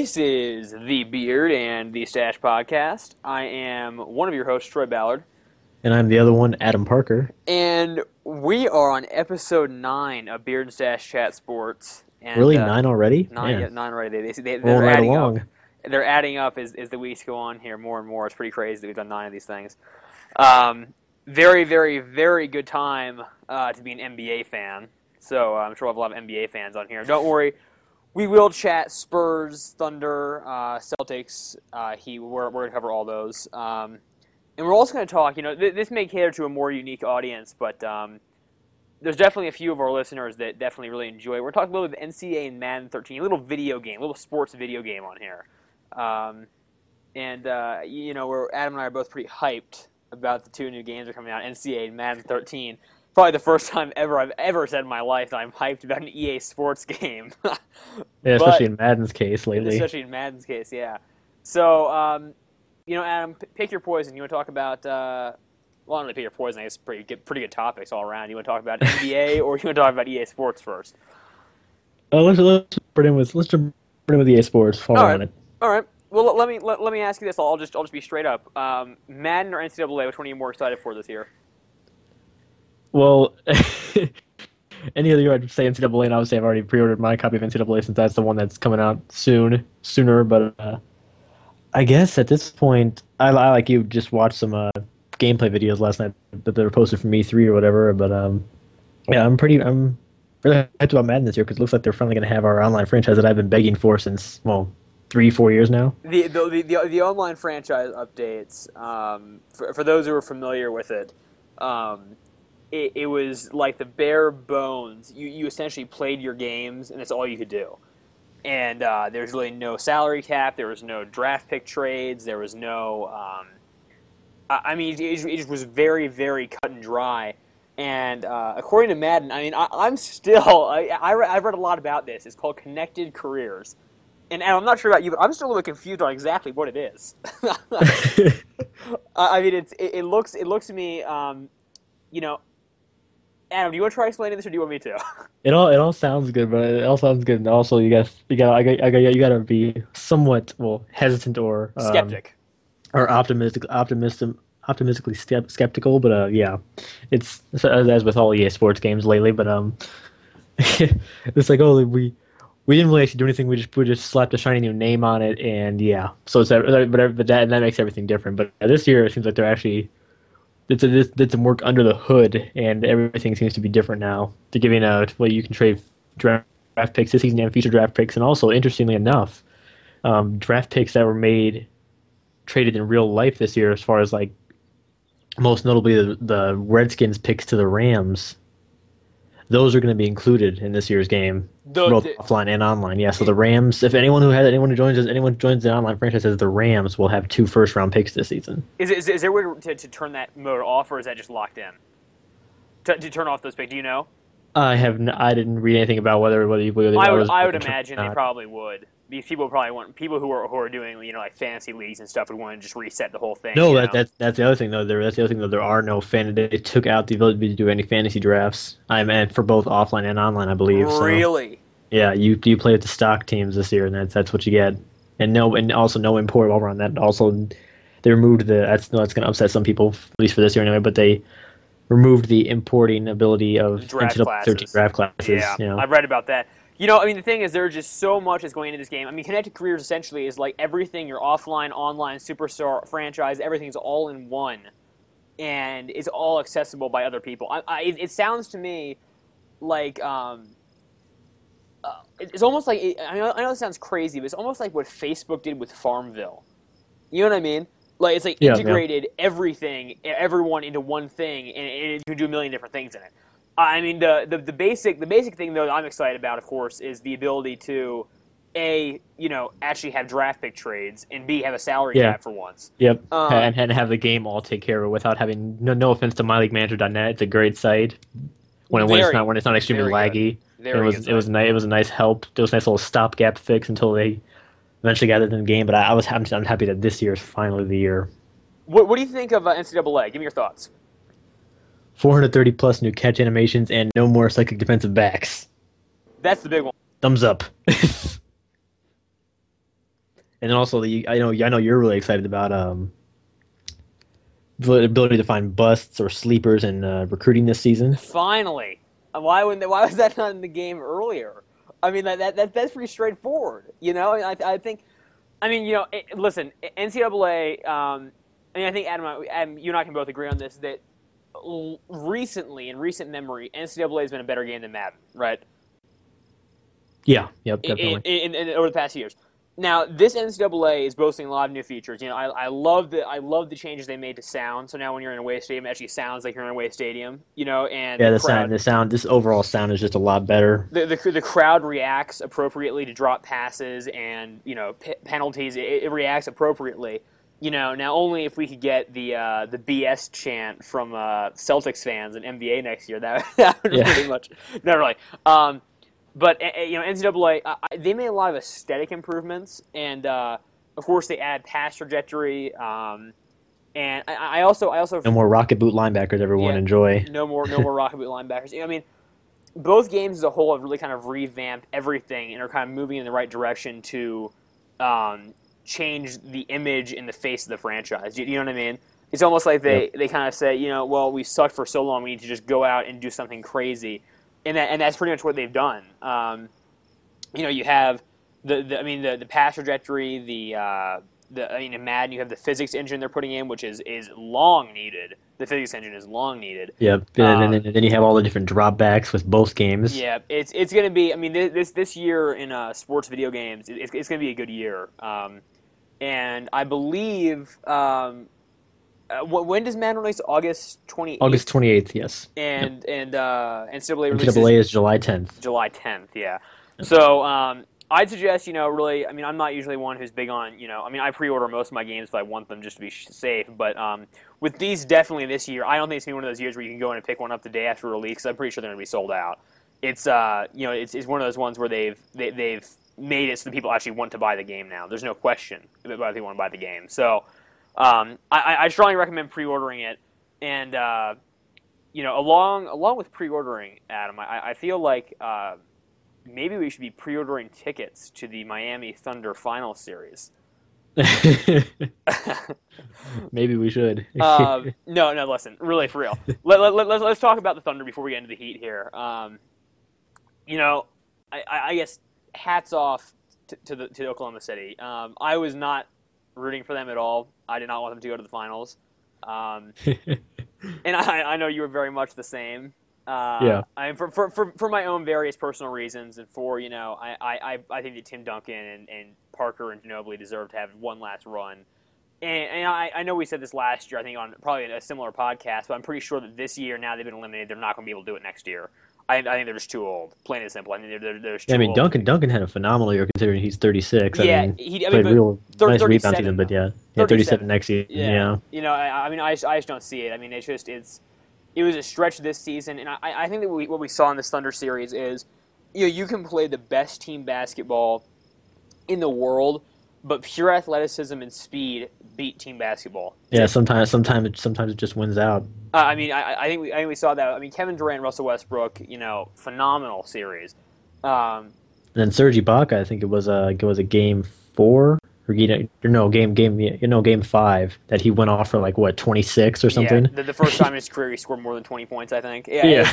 This is the Beard and the Stash podcast. I am one of your hosts, Troy Ballard, And I'm the other one, Adam Parker. and we are on episode nine of Beard and Stash Chat Sports. And, really, uh, nine already? Nine, yeah, nine already. They, they, they, they're, right adding along. up. They're adding up as, as the weeks go on here more and more. It's pretty crazy that we've done nine of these things. Um, very, very, very good time uh, to be an NBA fan. So uh, I'm sure we'll have a lot of NBA fans on here. Don't worry, we will chat Spurs, Thunder, uh, Celtics, uh. We're, we're going to cover all those. Um, and we're also going to talk, you know, th- this may cater to a more unique audience, but um, there's definitely a few of our listeners that definitely really enjoy. We're talking a little bit of NCAA and Madden 13, a little video game, a little sports video game on here. Um, and, uh, you know, Adam and I are both pretty hyped about the two new games that are coming out, NCAA and Madden 13. Probably the first time ever I've ever said in my life that I'm hyped about an EA Sports game. Yeah, but- especially in Madden's case lately. Especially in Madden's case, yeah. So, um, you know, Adam, p- pick your poison. You want to talk about, uh, well, I don't really pick your poison. I guess pretty good, pretty good topics all around. You want to talk about NBA or you want to talk about EA Sports first? Oh, let's let's put in with let's jump in with EA Sports. All right. All right. Well, let- let me let, let me ask you this. I'll just I'll just be straight up. Um, Madden or NCAA? Which one are you more excited for this year? Well, any other year I'd say NCAA, and obviously I've already pre-ordered my copy of NCAA since that's the one that's coming out soon, sooner. But uh, I guess at this point, I, I like you just watched some uh, gameplay videos last night that they were posted from E3 or whatever. But um, yeah, I'm pretty I'm really hyped about Madden this year because it looks like they're finally going to have our online franchise that I've been begging for since well three four years now. The the the, the, the online franchise updates. Um, for, for those who are familiar with it, um, it, it was like the bare bones. You you essentially played your games, and that's all you could do. And uh, there's really no salary cap. There was no draft pick trades. There was no. Um, I, I mean, it, it just was very very cut and dry. And uh, according to Madden, I mean, I, I'm still. I, I re- I've read a lot about this. It's called Connected Careers. And, and I'm not sure about you, but I'm still a little confused on exactly what it is. I I mean, it's it, it looks it looks to me, um, you know. Adam, do you want to try explaining this, or do you want me to? It all it all sounds good, but it all sounds good. And also, you got you got I got, I got you got to be somewhat well hesitant or um, Skeptic. or optimistic optimistic optimistically skep- skeptical. But uh, yeah, it's as, as with all EA Sports games lately. But um, it's like oh we we didn't really actually do anything. We just we just slapped a shiny new name on it, and yeah. So it's but but that and that makes everything different. But this year it seems like they're actually it's a, did some work under the hood, and everything seems to be different now. They're giving out well, you can trade draft, draft picks this season and future draft picks, and also interestingly enough, um, draft picks that were made traded in real life this year, as far as like most notably the, the Redskins picks to the Rams. Those are going to be included in this year's game, The- both the- offline and online. Yeah, so the Rams. If anyone who has anyone who joins us, anyone who joins the online franchise as the Rams will have two first round picks this season. Is, is, is there a way to, to turn that mode off, or is that just locked in? To, to turn off those picks, do you know? I have n- I didn't read anything about whether whether you whether I would I would imagine they probably would. These people probably want people who are who are doing you know like fantasy leagues and stuff would want to just reset the whole thing. No, that, know? that's that's the other thing though. There that's the other thing though. There are no fan. They took out the ability to do any fantasy drafts. I meant for both offline and online, I believe. so- really. Yeah, you you play with the stock teams this year, and that's that's what you get. And no, and also no import while we're on that. Also, they removed the. That's no, that's going to upset some people, at least for this year anyway. But they removed the importing ability of Draft classes. 13 draft classes. Yeah, you know. I've read about that. You know, I mean, the thing is, there's just so much that's going into this game. I mean, Connected Careers essentially is like everything your offline, online, superstar franchise, everything's all in one, and it's all accessible by other people. I, I, it, it sounds to me like um, uh, it's almost like I know, I know it sounds crazy, but it's almost like what Facebook did with Farmville. You know what I mean? Like it's like Yeah, yeah. integrated everything, everyone into one thing, and, and you can do a million different things in it. I mean, the, the the basic the basic thing though that I'm excited about, of course, is the ability to a you know actually have draft pick trades and b have a salary Yeah. cap for once. Yep, Um, and, and have the game all take care of it without having no, no offense to myleaguemanager.net. It's a great site when, when it's not when it's not extremely laggy. good. Very it was it was nice. It was a nice help. It was a nice little stopgap fix until they eventually got it in the game. But I, I was I'm, I'm happy that this year is finally the year. What, what do you think of uh, NCAA? Give me your thoughts. 430 plus new catch animations and no more psychic defensive backs. That's the big one. Thumbs up. and then also the I know I know you're really excited about um the ability to find busts or sleepers in uh, recruiting this season. Finally, why wouldn't why was that not in the game earlier? I mean that, that, that that's pretty straightforward. You know, I, I think, I mean you know, it, listen, NCAA. Um, I mean, I think Adam, Adam, you and I can both agree on this that recently, in recent memory, NCAA has been a better game than Madden, right? Yeah, yep, definitely. In, in, in, over the past years. Now, this NCAA is boasting a lot of new features. You know, I, I love the I love the changes they made to sound. So now when you're in a away stadium, it actually sounds like you're in a away stadium. You know, and yeah, the, the crowd, sound, the sound, this overall sound is just a lot better. The the, the crowd reacts appropriately to drop passes and you know p- penalties. It, it, reacts appropriately. You know, now only if we could get the uh, the BS chant from uh, Celtics fans and NBA next year, that, that would yeah. pretty much not really. Um, but eh, eh, you know, NCAA uh, they made a lot of aesthetic improvements, and uh, of course they add pass trajectory. Um, and I, I, also, I also no more rocket boot linebackers. Everyone yeah, enjoy. No more, no more rocket boot linebackers. I mean, both games as a whole have really kind of revamped everything and are kind of moving in the right direction to um, change the image in the face of the franchise. You, you know what I mean? It's almost like they, yep. they kind of say, you know, well, we sucked for so long, we need to just go out and do something crazy and that, and that's pretty much what they've done. Um, you know, you have the, the I mean the the pass trajectory, the uh, the I mean in Madden you have the physics engine they're putting in, which is is long needed. The physics engine is long needed. Yeah, um, and, then you have all the different dropbacks with both games. Yeah, it's it's going to be. I mean, this this year in uh, sports video games, it's, it's going to be a good year. Um, and I believe um, uh, when does Madden release? August twenty. August twenty eighth. Yes. And yep. and uh, NCAA releases NCAA is July tenth. July tenth. Yeah. So um, I'd suggest you know really. I mean, I'm not usually one who's big on you know. I mean, I pre-order most of my games if I want them just to be safe. But um, with these, definitely this year, I don't think it's gonna be one of those years where you can go in and pick one up the day after release. Cause I'm pretty sure they're gonna be sold out. It's uh, you know, it's, it's one of those ones where they've they, they've made it so that people actually want to buy the game now. There's no question about they want to buy the game. So um, I, I, strongly recommend pre-ordering it, and uh, you know, along along with pre-ordering, Adam, I, I feel like uh, maybe we should be pre-ordering tickets to the Miami Thunder Final Series. maybe we should. uh, no, no. Listen, really, for real. Let, let, let, let's let's talk about the Thunder before we get into the Heat here. Um, you know, I, I, guess hats off to, to, the, to Oklahoma City. Um, I was not rooting for them at all. I did not want them to go to the finals. Um, and I, I know you were very much the same. Uh, yeah. I for, for, for, for my own various personal reasons, and for you know, I, I, I think that Tim Duncan and, and Parker and Ginobili deserve to have one last run. And, and I, I know we said this last year, I think on probably a similar podcast, but I'm pretty sure that this year, now they've been eliminated, they're not going to be able to do it next year. I, I think they're just too old. Plain and simple. I think they're, they're, yeah, I mean, old. Duncan Duncan had a phenomenal year considering he's 36. Yeah, I mean, he I mean, played real nice rebound season, but yeah, yeah, 37 next year. Yeah. yeah. You know, I, I mean, I, I just don't see it. I mean, it's just it's it was a stretch this season, and I, I think that we, what we saw in this Thunder series is, you know, you can play the best team basketball in the world, but pure athleticism and speed beat team basketball. Yeah, sometimes sometimes it, sometimes it just wins out. Uh, I mean, I, I, think we I think we saw that. I mean, Kevin Durant, Russell Westbrook, you know, phenomenal series. Um, and then Serge Ibaka, I think it was a it was a game four or no game game you know game five that he went off for like what twenty six or something. Yeah, the, the, first time in his career he scored more than twenty points. I think. Yeah. yeah.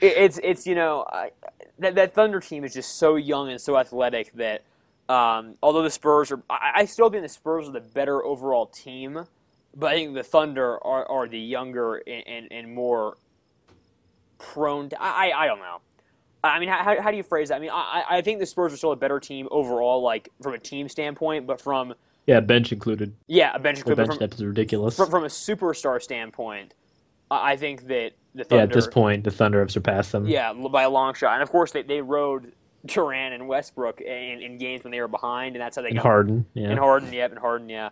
It's, it's, it's you know I, that that Thunder team is just so young and so athletic that um, although the Spurs are, I, I, still think the Spurs are the better overall team, but I think the Thunder are, are the younger and, and, and more prone to. I, I don't know. I mean, how, how do you phrase that? I mean, I, I think the Spurs are still a better team overall, like from a team standpoint, but from yeah, bench included. Yeah, a bench included. The bench depth is ridiculous. From, from, a superstar standpoint, I think that the Thunder. Yeah, at this point, the Thunder have surpassed them. Yeah, by a long shot, and of course they they rode Durant and Westbrook in, in games when they were behind, and that's how they and got Harden. Yeah, and Harden, yep, and Harden, yeah.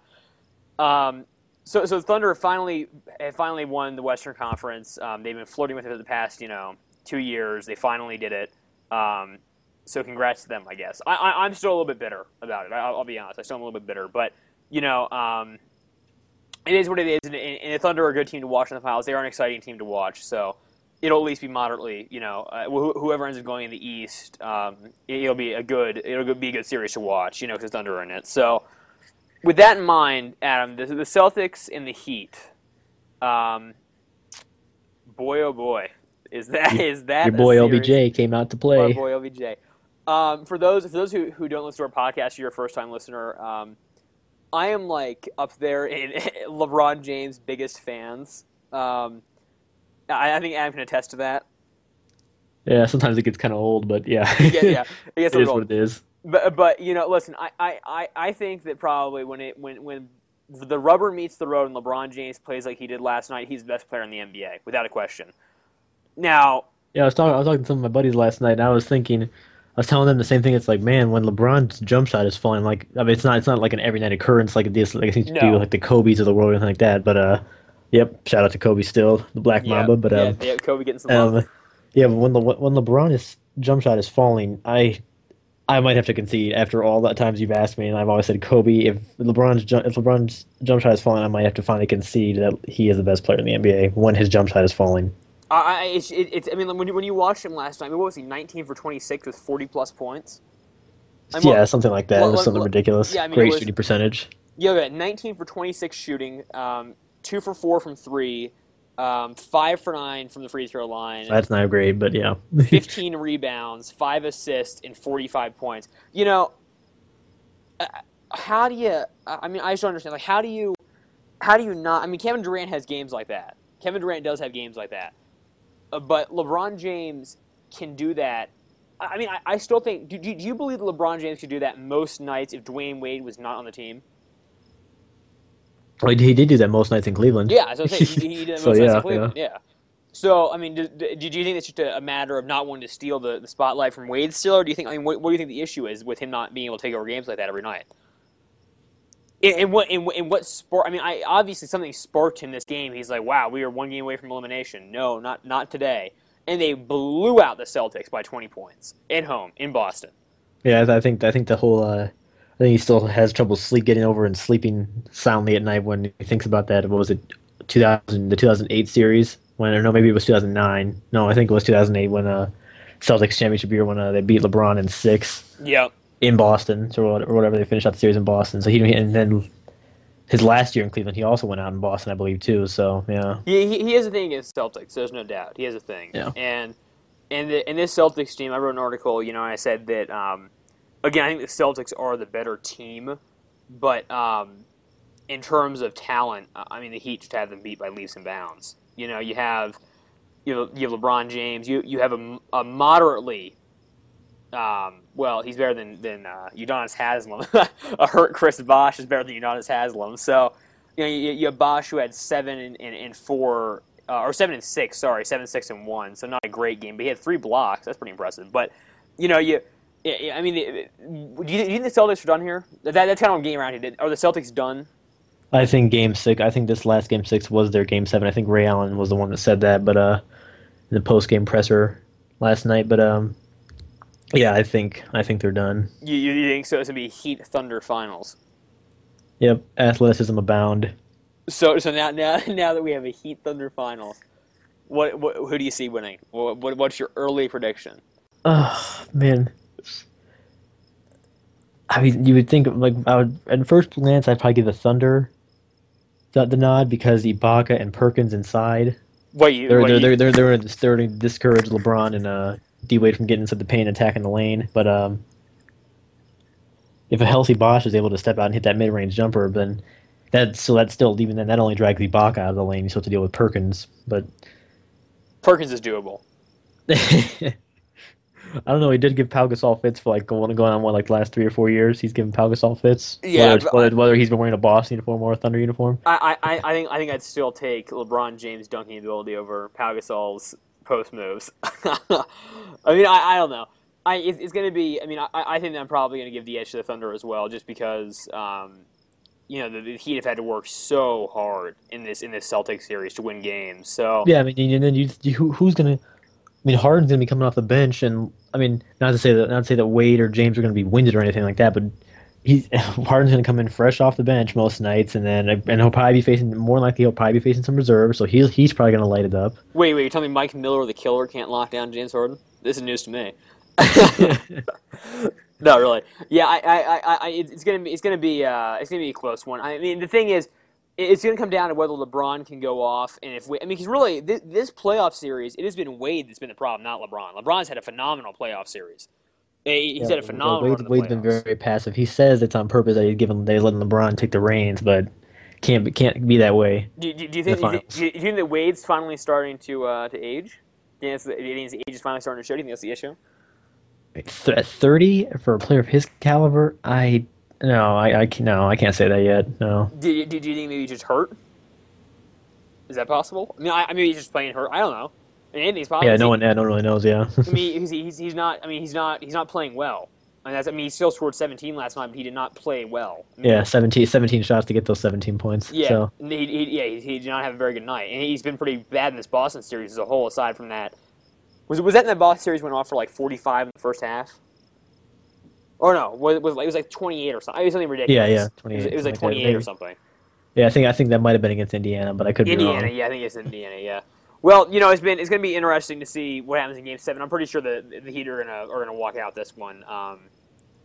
Um, so so Thunder finally finally won the Western Conference. Um, they've been flirting with it for the past you know two years. They finally did it. Um, so congrats to them, I guess. I, am still a little bit bitter about it. I, will be honest. I still am a little bit bitter, but you know, um, it is what it is. And, and, the Thunder are a good team to watch in the finals. They are an exciting team to watch. So it'll at least be moderately, you know, uh, wh- whoever ends up going in the East, um, it- it'll be a good, it'll be a good series to watch, you know, because it's Thunder in it. So, with that in mind, Adam, the, the Celtics and the Heat, um, boy oh boy, is that is that Your boy series? LBJ came out to Our play. boy LBJ. Um, for those for those who, who don't listen to our podcast, you're a first time listener. Um, I am like up there in LeBron James' biggest fans. Um, I, I think Adam can attest to that. Yeah, sometimes it gets kind of old, but yeah, Yeah, yeah, I guess it is what it is. But but you know, listen, I, I, I, I think that probably when it when when the rubber meets the road and LeBron James plays like he did last night, he's the best player in the NBA without a question. Now, Yeah, I was talking. I was talking to some of my buddies last night, and I was thinking, I was telling them the same thing. It's like, man, when LeBron's jump shot is falling, like, I mean, it's not, it's not like an every night occurrence like this, like it seems to be No. with, like the Kobe's of the world or anything like that. But uh, yep, shout out to Kobe still, the Black yeah, Mamba. But yeah, um, yeah, Kobe getting some love. um, yeah, but when the when LeBron's jump shot is falling, I. I might have to concede after all the times you've asked me, and I've always said Kobe. If LeBron's ju- if LeBron's jump shot is falling, I might have to finally concede that he is the best player in the NBA when his jump shot is falling. I, I, it's, it, it's, I mean, when you, when you watched him last time, what was he? 19 for 26 with 40 plus points. I'm yeah, look- something like that. it was something ridiculous. yeah, I mean, Great was- shooting percentage. Yeah, yeah, 19 for 26 shooting, um, two for four from three, um, five for nine from the free throw line. That's not great, but yeah. 15 rebounds, five assists, and 45 points. You know, uh, how do you? I mean, I just don't understand. Like, how do you? How do you not? I mean, Kevin Durant has games like that. Kevin Durant does have games like that, uh, but LeBron James can do that. I I mean, I, I still think. Do, do, do you believe that LeBron James could do that most nights if Dwyane Wade was not on the team? Well, he did do that most nights in Cleveland. Yeah, as I was saying, he, he did that So, nights yeah, in Cleveland. Yeah. So, I mean, do, do, do you think it's just a, matter of not wanting to steal the, the spotlight from Wade still, or do you think? I mean, what, what do you think the issue is with him not being able to take over games like that every night? In, in what in, what- in what sport? I mean, I obviously something sparked him this game. He's like, "Wow, we are one game away from elimination." No, not not today. And they blew out the Celtics by 20 points at home in Boston. Yeah, I think I think the whole uh, I think he still has trouble sleep getting over and sleeping soundly at night when he thinks about that. What was it, 2000 the 2008 series when or no maybe it was 2009. No, I think it was 2008 when uh Celtics championship year when uh, they beat LeBron in six Yep. in Boston or or whatever they finished out the series in Boston. So he and then his last year in Cleveland he also went out in Boston I believe too. So yeah. He, he, has a thing against Celtics. There's no doubt. He has a thing. Yeah. And and the, in this Celtics team, I wrote an article. You know, I said that um, again, I think the Celtics are the better team, but um, in terms of talent, I mean, the Heat just have them beat by leaps and bounds. You know, you have you have, you have LeBron James. You you have a, a moderately. Um, well, he's better than than uh, Udonis Haslem. a hurt Chris Bosh is better than Udonis Haslem. So, you know, you, you have Bosh who had seven and, and, and four, uh, or seven and six. Sorry, seven, six, and one. So not a great game, but he had three blocks. That's pretty impressive. But you know, you, yeah, yeah, I mean, do you, do you think the Celtics are done here? That, that's kind of what game around here. Are the Celtics done? I think game six. I think this last game six was their game seven. I think Ray Allen was the one that said that, but uh, in the post game presser last night. But um, yeah, I think I think they're done. You, you, think so? It's gonna be Heat Thunder finals. Yep, athleticism abound. So so now now now that we have a Heat Thunder finals, what, what who do you see winning? What, what what's your early prediction? Oh man. I mean, you would think like I would at first glance I'd probably give the Thunder the, the nod because Ibaka and Perkins inside. What you? They're what they're, you- they're they're they're they're starting to discourage LeBron and uh D Wade from getting inside the paint, attacking the lane. But um, if a healthy Bosh is able to step out and hit that mid range jumper, then that so that's still even then that only drags Ibaka out of the lane. You still have to deal with Perkins, but Perkins is doable. I don't know. He did give Pau Gasol fits for like going going on what like the last three or four years. He's given Pau Gasol fits. Yeah, whether, whether, whether he's been wearing a Boston uniform or a Thunder uniform. I, I, I think I think I'd still take LeBron James dunking ability over Pau Gasol's post moves. I mean, I, I don't know. I it's, it's going to be. I mean, I, I think I'm probably going to give the edge to the Thunder as well, just because um, you know the, the Heat have had to work so hard in this in this Celtics series to win games. So Yeah, I mean, and then you, you who, who's gonna? I mean, Harden's gonna be coming off the bench, and I mean, not to say that not to say that Wade or James are gonna be winded or anything like that, but he's Harden's going to come in fresh off the bench most nights, and then and he'll probably be facing more likely he'll probably be facing some reserves, so he's he's probably going to light it up. Wait, wait, you're telling me Mike Miller, the killer, can't lock down James Harden? This is news to me. no, really. Yeah, I, I, I, I it's gonna be, it's gonna be, uh, it's gonna be a close one. I mean, the thing is, it's gonna come down to whether LeBron can go off, and if we, I mean, because really, this, this playoff series, it has been Wade that's been the problem, not LeBron. LeBron's had a phenomenal playoff series. He- He's Yeah, had a phenomenal. Wade, run in the Wade's been playoffs. very passive. He says it's on purpose that he's giving they letting LeBron take the reins, but can't can't be that way. Do, do, do you think do you, think- do you think that Wade's finally starting to uh, to age? Do you think that's- do you think his age is finally starting to show? Do you think that's the issue? At thirty for a player of his caliber, I no, I, I no, I can't say that yet. No. Do, do you think maybe he's just hurt? Is that possible? I mean, I, I mean, he's just playing hurt. I don't know. I mean, anything's possible. Yeah, no one, yeah, no one really knows. Yeah. I mean, he's, he's, he's not. I mean, he's not. He's not playing well. I mean, that's, I mean, he still scored 17 last night, but he did not play well. I mean, yeah, 17, 17 shots to get those seventeen points. Yeah, So he, he, yeah, he, he did not have a very good night, and he's been pretty bad in this Boston series as a whole. Aside from that, was was that in that Boston series went off for like 45 in the first half? Or no, was was it was like 28 or something? It was something ridiculous. Yeah, yeah, It was, it was like something like 28 or something. yeah, I think I think that might have been against Indiana, but I could be wrong. Indiana, yeah, I think it's Indiana, yeah. Well, you know, it's been it's going to be interesting to see what happens in Game Seven. I'm pretty sure the the Heat are going to are going to walk out this one. Um,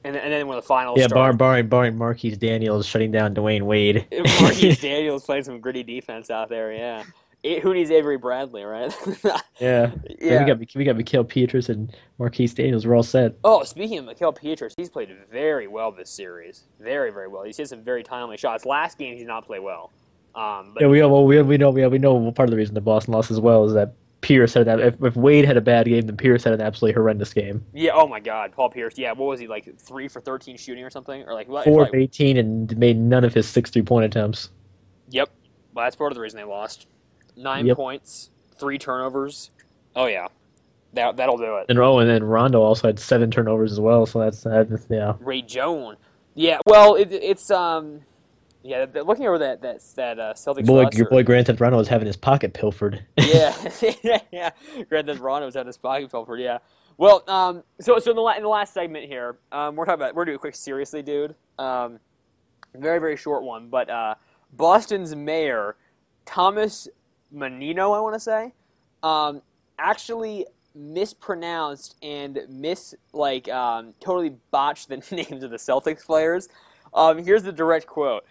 and then, and then when the finals Yeah, bar, start, barring barring Marquis Daniels shutting down Dwyane Wade. Marquis Daniels playing some gritty defense out there. Yeah, it, who needs Avery Bradley, right? yeah, yeah. we got we got Mickael Pietrus and Marquis Daniels. We're all set. Oh, speaking of Mickael Pietrus, he's played very well this series. Very, very well. He's hit some very timely shots. Last game, he did not play well. Um, but Yeah, we well we we know we, we know part of the reason the Boston lost as well is that Pierce had that if, if Wade had a bad game, then Pierce had an absolutely horrendous game. yeah, oh my God, Paul Pierce. Yeah, what was he like? Three for thirteen shooting or something, or like what- Four like- of eighteen and made none of his six three point attempts. Yep. Well, that's part of the reason they lost. Nine Yep. points, three turnovers. Oh yeah, that that'll do it. And oh, and then Rondo also had seven turnovers as well. So that's, that's yeah. Rajon. Yeah. Well, it, it's um, yeah. Looking over that that that uh, Celtics Boy, roster. your boy Grand Theft Rondo was having his pocket pilfered. yeah, yeah, yeah. Granted, Ron was at his pocket Pilford. Yeah. Well, um, so so in the, la- in the last segment here, um, we're talking about we're doing a quick seriously, dude. Um, very very short one, but uh, Boston's mayor Thomas Menino, I want to say, um, actually mispronounced and mis like um, totally botched the names of the Celtics players. Um, here's the direct quote.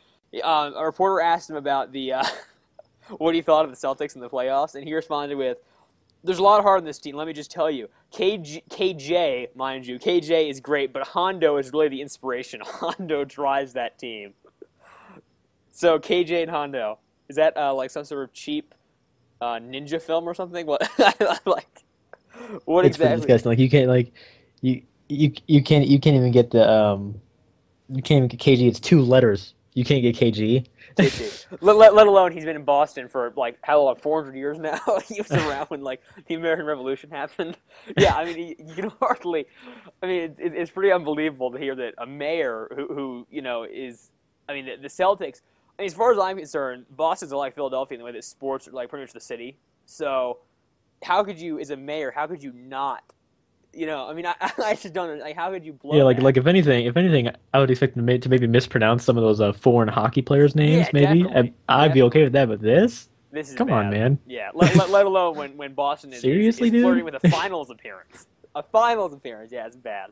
Um, a reporter asked him about the uh, what he thought of the Celtics in the playoffs, and he responded with, "There's a lot of heart in this team. Let me just tell you, KJ, KJ, mind you, KJ is great, but Hondo is really the inspiration. Hondo drives that team. So KJ and Hondo is that uh, like some sort of cheap uh, ninja film or something? What like what it's exactly? disgusting. Like you can't like you you you can't you can't even get the um you can't even get KG. It's two letters. You can't get KG. KG. let, let, let alone he's been in Boston for like how long, 400 years now. he was around when like the American Revolution happened. Yeah, I mean, you, you can hardly. I mean, it, it, it's pretty unbelievable to hear that a mayor who, who you know is. I mean, the, the Celtics. As far as I'm concerned, Boston's like Philadelphia in the way that sports are like pretty much the city. So, how could you, as a mayor, how could you not? You know, I mean, I, I just don't. Like, how could you blow? yeah, like that? like if anything, if anything, I would expect to, to maybe mispronounce some of those uh, foreign hockey players' names. Yeah, maybe definitely. I'd be okay with that. But this, This is come on, man. Yeah, let, let, let alone when, when Boston is, Seriously, is, is flirting with a finals appearance. A finals appearance, yeah, it's bad.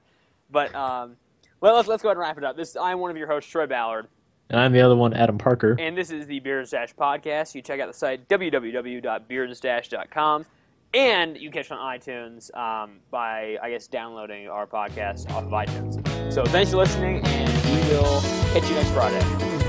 But um, well, let's let's go ahead and wrap it up. This I'm one of your hosts, Troy Ballard, And I'm the other one, Adam Parker. and this is the Beard and Stash podcast. You check out the site www.beardandstash.com, and you catch on iTunes um, by I guess downloading our podcast off of iTunes. So thanks for listening, and we will catch you next Friday.